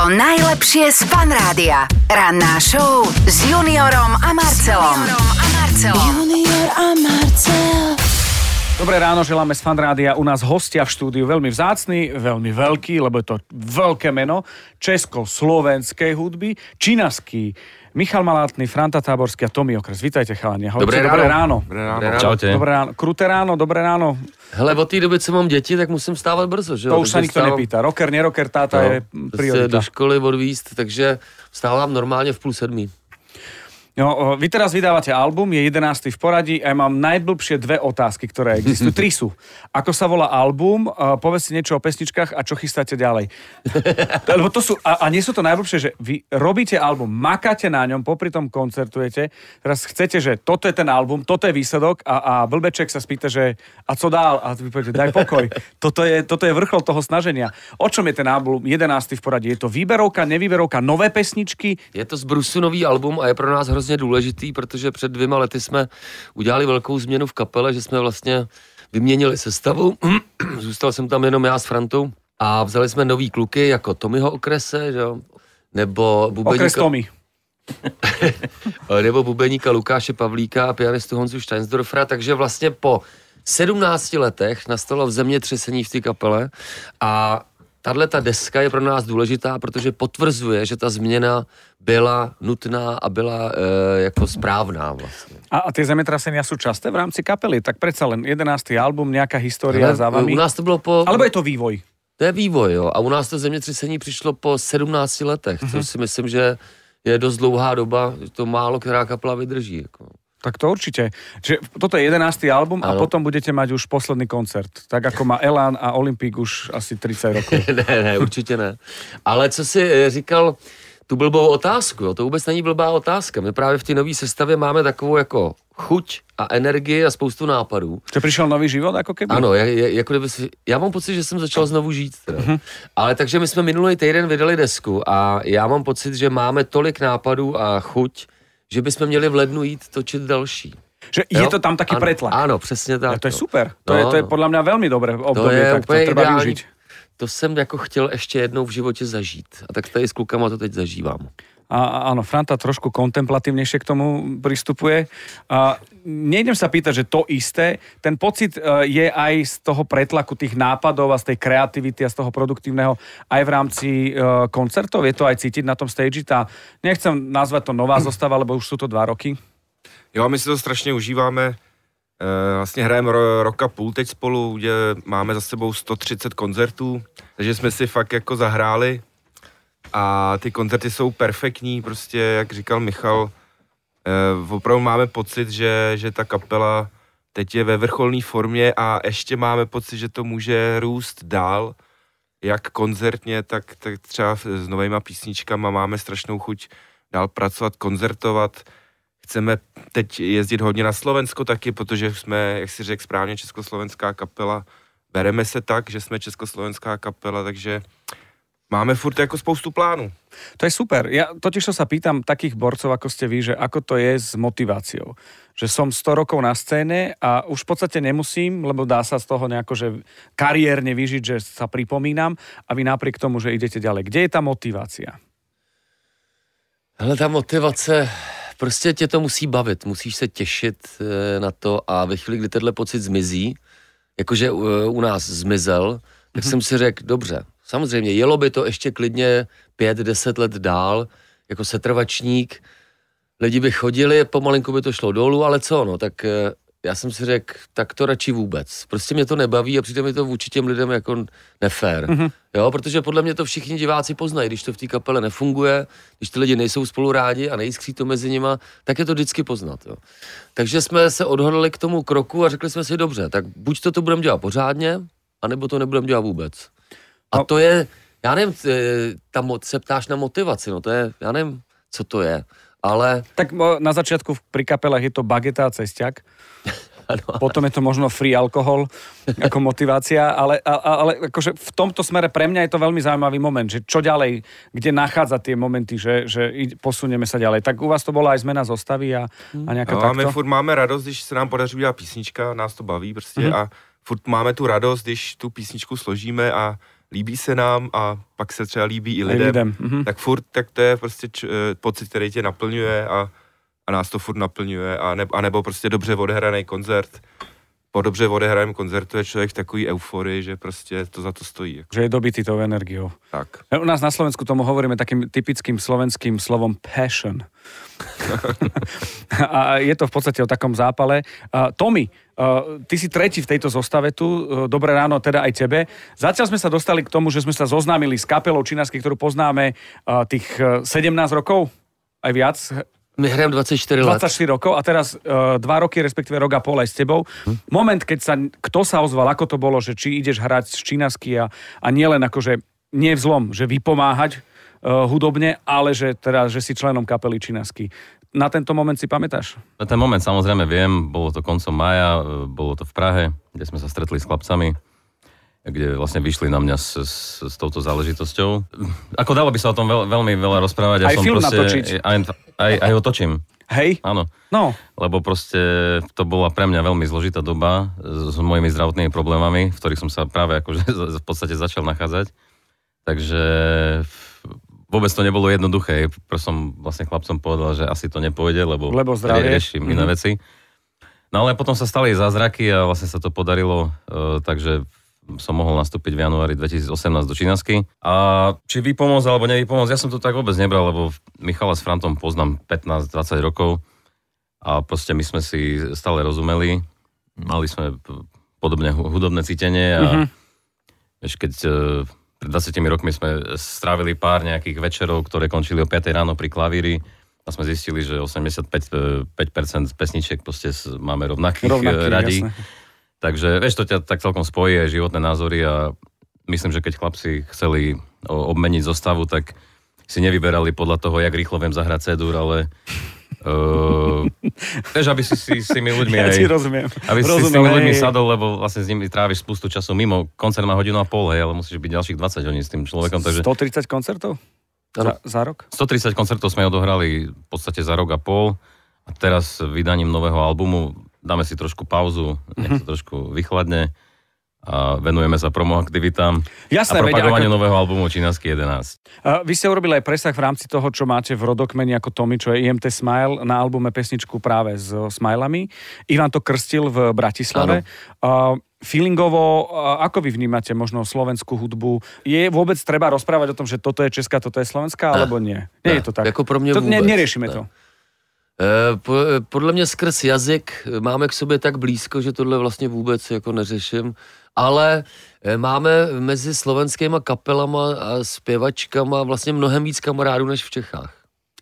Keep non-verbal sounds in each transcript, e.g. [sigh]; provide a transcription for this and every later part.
To najlepšie z Fan Rádia. Ranná show s Juniorom a Marcelom. a Marcelom. Junior a Marcel. Dobré ráno, želáme z Fanrádia. U nás hostia v štúdiu veľmi vzácny, veľmi veľký, lebo je to veľké meno česko-slovenskej hudby, činaský. Michal Malátny, Franta Táborský a Tomi Okres. Vítajte, chalani. Ahojte. Dobré Dobré ráno. ráno. Dobré ráno. Čaute. Dobré ráno. Kruté ráno, dobré ráno. Hele, od té doby, co mám děti, tak musím vstávat brzo, že jo? To už sa Takže nikto vstávám- nepýta. Rocker, nerocker, táta No, je priorita. do školy odvíst, takže vstávám normálně v půl sedmí. No, vy teraz vydávate album, je 11. v poradí a ja mám najblbšie dve otázky, ktoré existujú. Tri sú. Ako sa volá album, povedz si niečo o pesničkách a čo chystáte ďalej. [laughs] Lebo to sú, a, a nie sú to najblbšie, že vy robíte album, makáte na ňom, popri tom koncertujete, teraz chcete, že toto je ten album, toto je výsledok a, a blbeček sa spýta, že a co dál? A vy poviete, daj pokoj. Toto je, toto je vrchol toho snaženia. O čom je ten album 11. v poradí? Je to výberovka, nevýberovka, nové pesničky? Je to z Brusu nový album a je pro nás hrozně důležitý, protože před dvěma lety jsme udělali velkou změnu v kapele, že jsme vlastně vyměnili sestavu. [clears throat] Zůstal jsem tam jenom já s Frantou a vzali jsme nový kluky jako Tomiho Okrese, že jo? nebo Okres bubeníka, Tomy. [laughs] nebo bubeníka Lukáše Pavlíka a pianistu Honzu Steinsdorfera, takže vlastně po 17 letech nastalo v zemětřesení v té kapele a tahle ta deska je pro nás důležitá, protože potvrzuje, že ta změna byla nutná a byla e, jako správná vlastně. A, a tie zemetrasenia sú časté v rámci kapely? Tak predsa len 11. album, nejaká história Ale za vami? U nás to bylo po... Alebo je to vývoj? To je vývoj, jo. A u nás to zemětřesení přišlo po 17 letech, Mhm. což si myslím, že je dost dlouhá doba, to málo která kapela vydrží. Jako. Tak to určite. Čiže toto je 11. album a Áno. potom budete mať už posledný koncert. Tak ako má Elan a Olympik už asi 30 rokov. [laughs] ne, ne, určitě ne. Ale co si eh, říkal, tu blbou otázku, jo, to vůbec není blbá otázka. My právě v té nové sestavě máme takovou jako chuť a energii a spoustu nápadů. Že prišiel nový život ako keby? Ano, je, je, jako kdyby si, já mám pocit, že jsem začal znovu žít. Teda. Ale takže my jsme minulý týden vydali desku a já mám pocit, že máme tolik nápadů a chuť, že bychom měli v lednu jít točit další. Že je Jo? to tam ano, pretlak. Ano, přesně tak. To je super. To, No, je, to je no. podľa mňa veľmi dobré To obdobie, je tak to úplně treba ideální. využiť. To jsem jako chtěl ještě jednou v životě zažít. A tak tady s klukama to teď zažívám. A, áno, Franta trošku kontemplatívnejšie k tomu pristupuje. A nejdem sa pýtať, že to isté, ten pocit e, je aj z toho pretlaku tých nápadov a z tej kreativity a z toho produktívneho aj v rámci e, koncertov. Je to aj cítiť na tom stage. Tá, nechcem nazvať to nová zostava, lebo už sú to dva roky. Jo, my si to strašně užíváme. Eh, Vlastně hrajeme ro, rok a půl teď spolu, kde máme za sebou 130 koncertů, takže jsme si fakt jako zahráli a ty koncerty jsou perfektní, prostě jak říkal Michal, eh, opravdu máme pocit, že, že ta kapela teď je ve vrcholné formě a ještě máme pocit, že to může růst dál, jak koncertně, tak, tak třeba s novýma písničkama máme strašnou chuť dál pracovat, koncertovat. Chceme teď jezdit hodně na Slovensko taky, protože jsme, jak si řekl správně, československá kapela. Bereme se tak, že jsme československá kapela, takže máme furt jako spoustu plánů. To je super. Ja totiž to sa pýtam takých borcov, ako ste vy, že ako to je s motiváciou. Že som 100 rokov na scéne a už v podstate nemusím, lebo dá sa z toho nejako, že kariérne vyžiť, že sa pripomínam a vy napriek tomu, že idete ďalej. Kde je tá motivácia? Hele, ta motivace, prostě tě to musí bavit, musíš se těšit eh, na to a ve chvíli, kdy tenhle pocit zmizí, jakože eh, u nás zmizel, tak jsem si řekl, dobře, samozřejmě, jelo by to ještě klidně pět, deset let dál, jako setrvačník, lidi by chodili, pomalinku by to šlo dolů, ale co, no, tak eh, já jsem si řekl, tak to radši vůbec. Prostě mě to nebaví a přijde mi to vůči těm lidem jako nefér. Mm-hmm. Jo, protože podle mě to všichni diváci poznají, když to v té kapele nefunguje, když ty lidi nejsou spolu rádi a nejskří to mezi nima, tak je to vždycky poznat. Jo. Takže jsme se odhodlali k tomu kroku a řekli jsme si, dobře, tak buď to to budeme dělat pořádně, anebo to nebudeme dělat vůbec. A No. to je, já nevím, eh, ta, mo- se ptáš na motivaci, no to je, já nevím, co to je, ale Tak na začiatku pri kapelách je to bageta a cestiak. [laughs] ano, Potom je to možno free alkohol ako motivácia, ale, ale akože v tomto smere pre mňa je to veľmi zaujímavý moment, že čo ďalej, kde nachádza tie momenty, že, že posunieme sa ďalej. Tak u vás to bola aj zmena zostavy a, a nejaká No, a my takto? furt máme radost, když se nám podaří udělat písnička, nás to baví prostě Mhm. a furt máme tu radost, když tu písničku složíme a líbí se nám a pak se třeba líbí i lidem, lidem. Mhm. tak furt, tak to je prostě č, eh, pocit, který tě naplňuje a, a nás to furt naplňuje a, ne, a nebo prostě dobře odehraný koncert. Po dobře odehraném koncertu je člověk v takový euforii, že prostě to za to stojí. Jako, Že je dobitý tou energiou. tak. U nás na Slovensku tomu hovoríme takým typickým slovenským slovom passion. [laughs] a je to v podstate o takom zápale. Uh, Tommy, uh, ty si tretí v tejto zostave tu. Uh, dobré ráno teda aj tebe. Zatiaľ sme sa dostali k tomu, že sme sa zoznámili s kapelou Činasky, ktorú poznáme uh, tých uh, 17 rokov, aj viac, My hrajeme 24 let. 24 rokov a teraz uh, dva roky, respektíve rok a pol aj s tebou. Hm. Moment, keď sa, kto sa ozval, ako to bolo, že či ideš hrať z Čínasky a, a nielen akože, nie v zlom, že vypomáhať uh, hudobne, ale že teda, že si členom kapely Čínasky. Na tento moment si pamätáš? Na ten moment samozrejme viem, bolo to koncom maja, e, bolo to v Prahe, kde sme sa stretli s chlapcami, kde vlastne vyšli na mňa s, s, s touto záležitosťou. Ako dalo by sa o tom veľ, veľmi veľa rozprávať. Aj film natočiť. Aj, aj, aj ho točím, Hej? áno. No, Lebo proste to bola pre mňa veľmi zložitá doba s, mojimi zdravotnými problémami, v ktorých som sa práve akože [laughs] v podstate začal nachádzať. Takže vôbec to nebolo jednoduché. Proste som vlastne chlapcom povedal, že asi to nepôjde, lebo, Lebo zdravie. riešim iné Mhm. veci. No ale potom sa stali zázraky a vlastne sa to podarilo, e, takže som mohol nastúpiť v januári 2018 do Čínasky. A či vypomôcť alebo nevypomôcť, ja som to tak vôbec nebral, lebo Michala s Frantom poznám 15-20 rokov a proste my sme si stále rozumeli, mali sme p- podobne hu- hudobné cítenie a Mhm. vieš, keď e, pred 20 rokmi sme strávili pár nejakých večerov, ktoré končili o 5 ráno pri klavíri a sme zistili, že 85% e, 5% pesničiek proste s- máme rovnakých rovnaký, Rovnaký, radí. Takže vieš, to ťa tak celkom spojí aj životné názory a myslím, že keď chlapci chceli obmeniť zostavu, tak si nevyberali podľa toho, jak rýchlo viem zahrať cedur, ale uh, [laughs] vieš, aby si si s tými ľuďmi Ja aj... rozumiem. Aby si s Rozumiem, tými ľuďmi sadol, lebo vlastne s nimi tráviš spustu času mimo. Koncert má hodinu a pol, hej, ale musíš byť ďalších 20 hodín s tým človekom, takže 130 koncertov? Za, za rok? 130 koncertov sme odohrali v podstate za rok a pol a teraz vydaním nového albumu dáme si trošku pauzu, nech Mhm. sa trošku vychladne a venujeme sa promoaktivitám Jasné, a veď propagovaniu ako- nového albumu Čínansky 11. Uh, vy ste urobili aj presah v rámci toho, čo máte v rodokmeni ako Tommy, čo je IMT Smile, na albume pesničku práve s smilami. Ivan to krstil v Bratislave. Uh, feelingovo, ako vy vnímate možno slovenskú hudbu? Je vôbec treba rozprávať o tom, že toto je česká, toto je slovenská, alebo nie? Nie je to tak. Jako pro mě to, ne, vůbec, neriešime ne. to. Eh, po, podle mě skrz jazyk máme k sobě tak blízko, že tohle vlastně vůbec jako neřeším, ale eh, máme mezi slovenskýma kapelama a zpěvačkama vlastně mnohem víc kamarádů než v Čechách.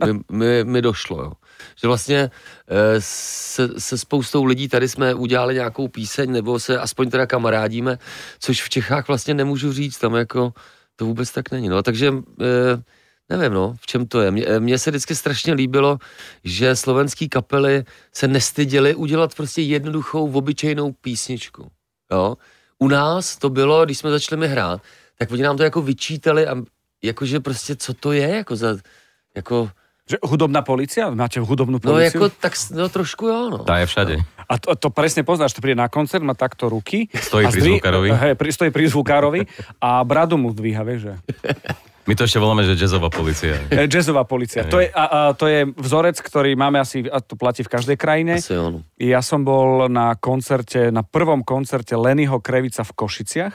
Mi, mi, mi došlo, jo. Že vlastně eh, se, se spoustou lidí tady jsme udělali nějakou píseň, nebo se aspoň teda kamarádíme, což v Čechách vlastně nemůžu říct, tam jako to vůbec tak není. No, takže eh, nevím, no, v čem to je. Mně, mně se vždycky strašně líbilo, že slovenský kapely se nestyděli udělat prostě jednoduchou, obyčejnou písničku. Jo? U nás to bylo, když jsme začali mi hrát, tak oni nám to jako vyčítali a jakože prostě co to je, jako za, jako, Že hudobná policia? Máte hudobnú no policiu? jako, tak, no trošku jo, no. Tá je všade. A to, to presne poznáš, to príde na koncert, má takto ruky. Stojí a pri zvukárovi. Hej, pri, stojí pri zvukárovi a bradu mu zdvíha, vieš, že? [laughs] My to ešte voláme, že jazzová policia. [laughs] E, Jazzová policia. To je, a, a, to je vzorec, ktorý máme asi, a to platí v každej krajine. Asi. Ja som bol na koncerte, na prvom koncerte Lenyho Krevica v Košiciach,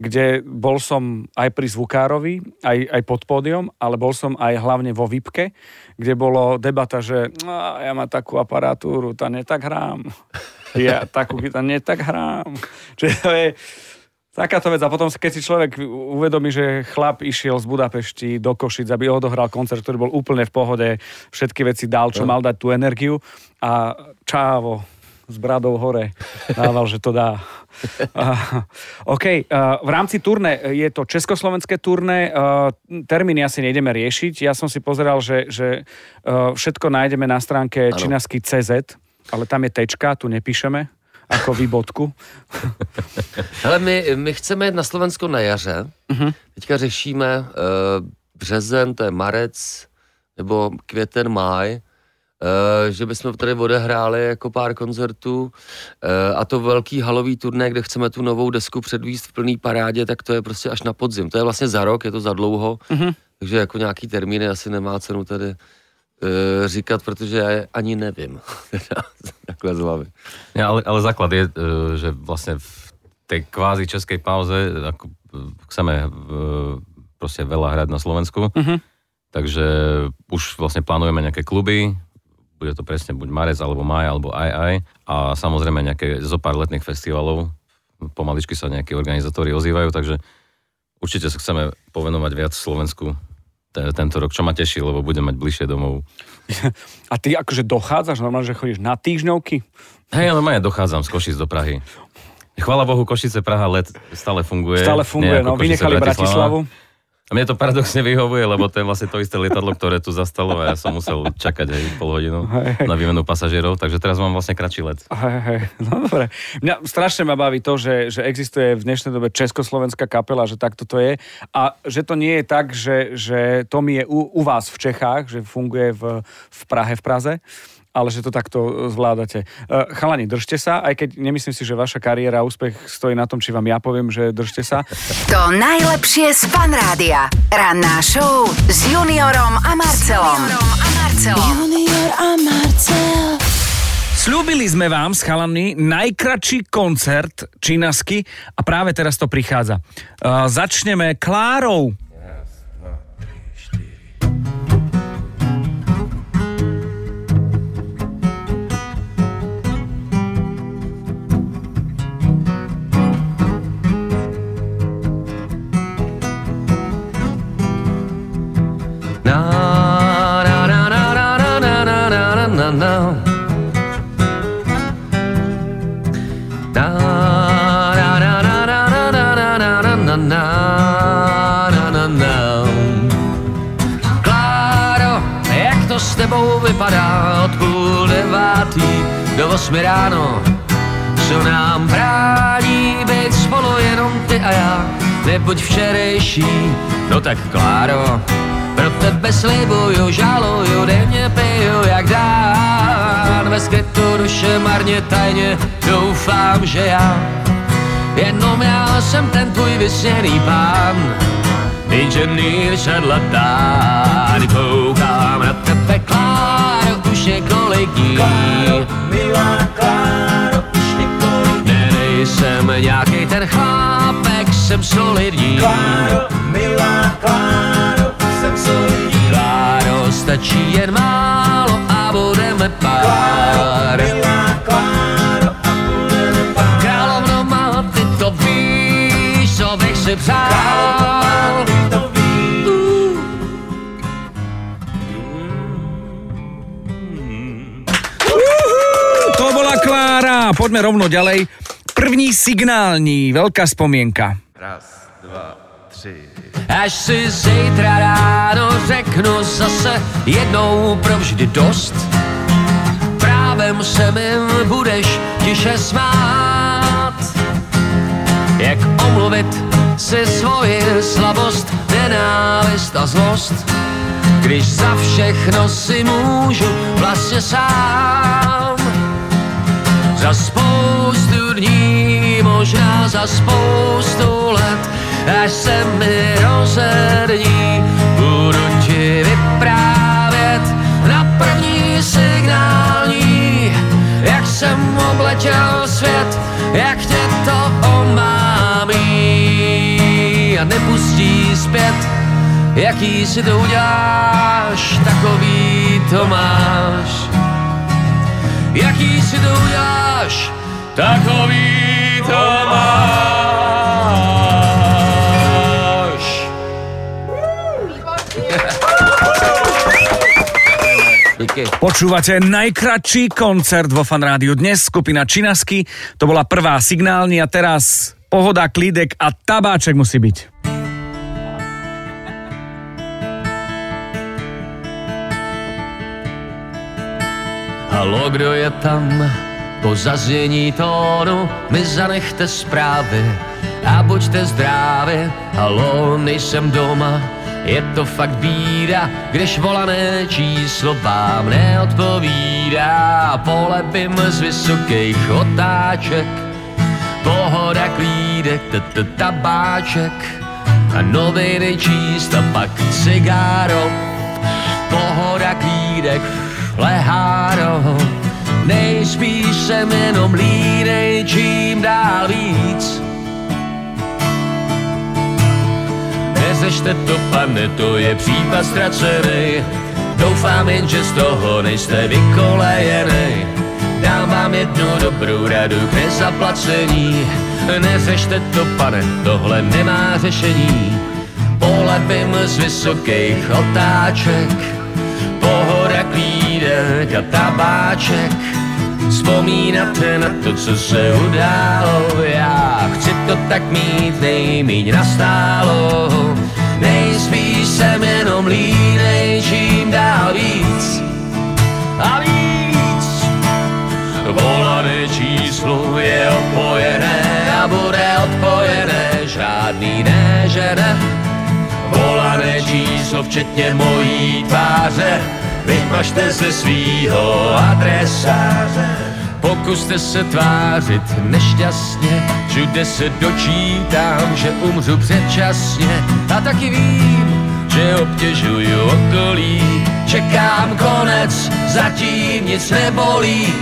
kde bol som aj pri zvukárovi, aj, aj pod pódium, ale bol som aj hlavne vo VIPke, kde bolo debata, že "No, ja mám takú aparatúru, ta netak hrám. [laughs] Ja takú ta netak hrám. Čiže to je takáto vec. A potom, keď si človek uvedomí, že chlap išiel z Budapešti do Košic, aby odohral koncert, ktorý bol úplne v pohode, všetky veci dal, čo mal dať tú energiu a čávo s bradou hore dával, že to dá. Uh, OK, uh, v rámci turné je to československé turné, uh, termíny asi nejdeme riešiť. Ja som si pozeral, že, že uh, všetko nájdeme na stránke činasky CZ, ale tam je tečka, tu nepíšeme ako výbodku. [laughs] Hele, my, my chceme jet na Slovensko na jaře. Mhm. Teďka řešíme uh, březen, to je marec, nebo květen, máj. Uh, že bychom tady odehráli jako pár koncertů uh, a to velký halový turné, kde chceme tu novou desku předvíst v plný parádě, tak to je prostě až na podzim. To je vlastně za rok, je to za dlouho, mm-hmm. takže jako nějaký termíny asi nemá cenu tady uh, říkat, protože já je ani nevím. [laughs] Takhle z hlavy. Ja, ale, ale základ je, e, že vlastne v tej kvázi českej pauze ako, e, chceme proste veľa hrať na Slovensku, Mhm. takže už vlastne plánujeme nejaké kluby, bude to presne buď marec, alebo maj, alebo aj aj a samozrejme nejaké zo pár letných festivalov, pomaličky sa nejakí organizátori ozývajú, takže určite sa chceme povenovať viac Slovensku tento rok, čo ma teší, lebo budem mať bližšie domov. [laughs] A ty akože dochádzaš normálne, že chodíš na týždňovky? Hej, ja normálne dochádzam z Košic do Prahy. Chvála Bohu, Košice, Praha, let stále funguje. Stále funguje, no. Košice, Vynechali Bratislavu. A mne to paradoxne vyhovuje, lebo to je vlastne to isté lietadlo, ktoré tu zastalo a ja som musel čakať aj pol hodinu Hej, hej. na výmenu pasažierov, takže teraz mám vlastne kratší let. Hej, hej, no dobre. Mňa strašne ma baví to, že, že existuje v dnešnej dobe československá kapela, že takto to je a že to nie je tak, že, že to mi je u, u vás v Čechách, že funguje v, v Prahe, v Praze, ale že to takto zvládate. Uh, chalani, držte sa, aj keď nemyslím si, že vaša kariéra a úspech stojí na tom, či vám ja poviem, že držte sa. To najlepšie z Fan Rádia. Ranná show s Juniorom a Marcelom. Juniorom a Marcelom. Junior a Marcel. Sľúbili sme vám s chalami najkračší koncert čínasky a práve teraz to prichádza. Uh, začneme Klárou. Já, nebuď včerejší, no tak Kláro, pro tebe slibuju, žaluju, denně piju jak dán, ve skrytu duše marně tajně doufám, že já, jenom já jsem ten tvůj vysněný pán, inženýr šarlatán, koukám na tebe, Kláro, už několik dní. Ne, nejsem nějaký ten chlápek, jsem solidní. Kláro, milá Kláro, jsem solidní. Kláro, stačí jen málo a budeme pár. Kláro, milá Kláro, a budeme pár. Královno má, ty to víš, co bych si přál. Má, ty to víš. To bola Klára. Poďme rovno ďalej. První signální, veľká spomienka. Až si zítra ráno řeknu zase jednou provždy dost, právem se mi budeš tiše smát. Jak omluvit si svoji slabost, nenávist a zlost, když za všechno si můžu vlastně sám. Za spoustu dní, možná za spoustu let, až se mi rozední, budu ti vyprávět na první signální, jak jsem obletěl svět, jak tě to omámí a nepustí zpět, jaký si to uděláš, takový to máš. Jaký si to uděláš, takový to máš. Počúvate najkratší koncert vo Fan Rádiu dnes, skupina Činasky. To bola prvá signálni a teraz pohoda, klídek a tabáček musí byť. Halo, kdo je tam? Po zaznění tónu mi zanechte zprávy a buďte zdraví. Halo, nejsem doma, Je to fakt bída, když volané číslo vám neodpovídá. Polepím z vysokých otáček, pohoda klídek, tabáček a noviny číst a pak cigáro. Pohoda klídek, leháro, nejspíš jsem jenom línej čím dál víc. Neřešte to, pane, to je případ ztracený. Doufám jen, že z toho nejste vykolejený. Dám vám jednu dobrou radu k nezaplacení. Neřešte to, pane, tohle nemá řešení. Polepím z vysokých otáček, pohoda klídek a tabáček. Vzpomínate na to, co se událo, já chci to tak mít nejmíň nastálo. Nejspíš jsem jenom línej, čím dál víc a víc. Volané číslo je odpojené a bude odpojené, žádný ne, že ne. Volané číslo včetně mojí tváře, vymažte se svýho adresáře. Pokuste se tvářit nešťastně, všude se dočítám, že umřu předčasně a taky vím, že obtěžuju okolí. Čekám konec, zatím nic nebolí,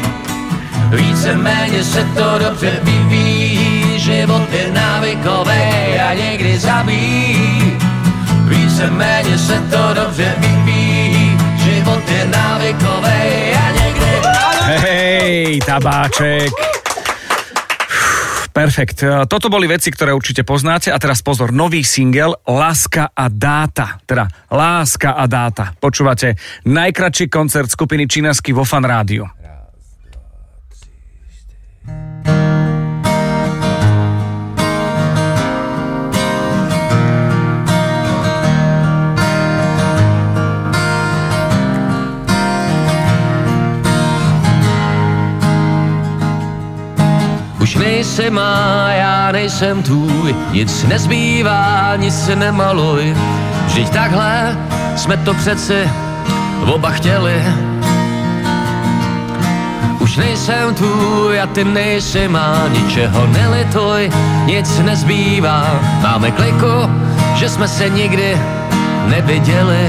víceméně se to dobře vyvíjí, život je návykový a někdy zabíjí. Víceméně se to dobře vyvíjí, návykový a někdy Hej, tabáček. Perfekt. Toto boli veci, ktoré určite poznáte. A teraz pozor, nový single Láska a dáta. Teda Láska a dáta. Počúvate najkračší koncert skupiny Činasky vo Fan Rádiu. Nejsem má, já nejsem tvůj, nic nezbývá, nic se nemaluj. Vždyť takhle jsme to přeci oba chtěli. Už nejsem tvůj a ty nejsi má, ničeho nelituj, nic nezbývá. Máme kliku, že jsme se nikdy neviděli.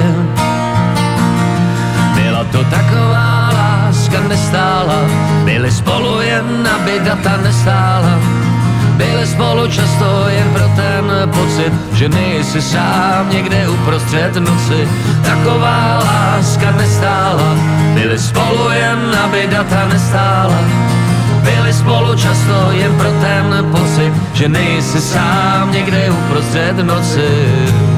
Byla to taková láska nestála, byli spolu jen, aby data nestála. Byli spolu často jen pro ten pocit, že nejsi sám někde uprostřed noci. Taková láska nestála, byli spolu jen, aby data nestála. Byli spolu často jen pro ten pocit, že nejsi sám někde uprostřed noci.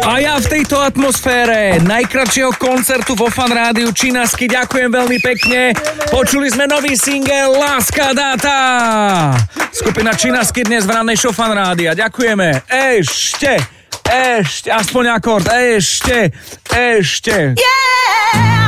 A ja v tejto atmosfére najkratšieho koncertu vo Fan Rádiu Činasky ďakujem veľmi pekne. Počuli sme nový single Láska dáta. Skupina Činasky dnes v rannej show Fan Rádia. Ďakujeme. Ešte, ešte, aspoň akord, ešte, ešte. Yeah!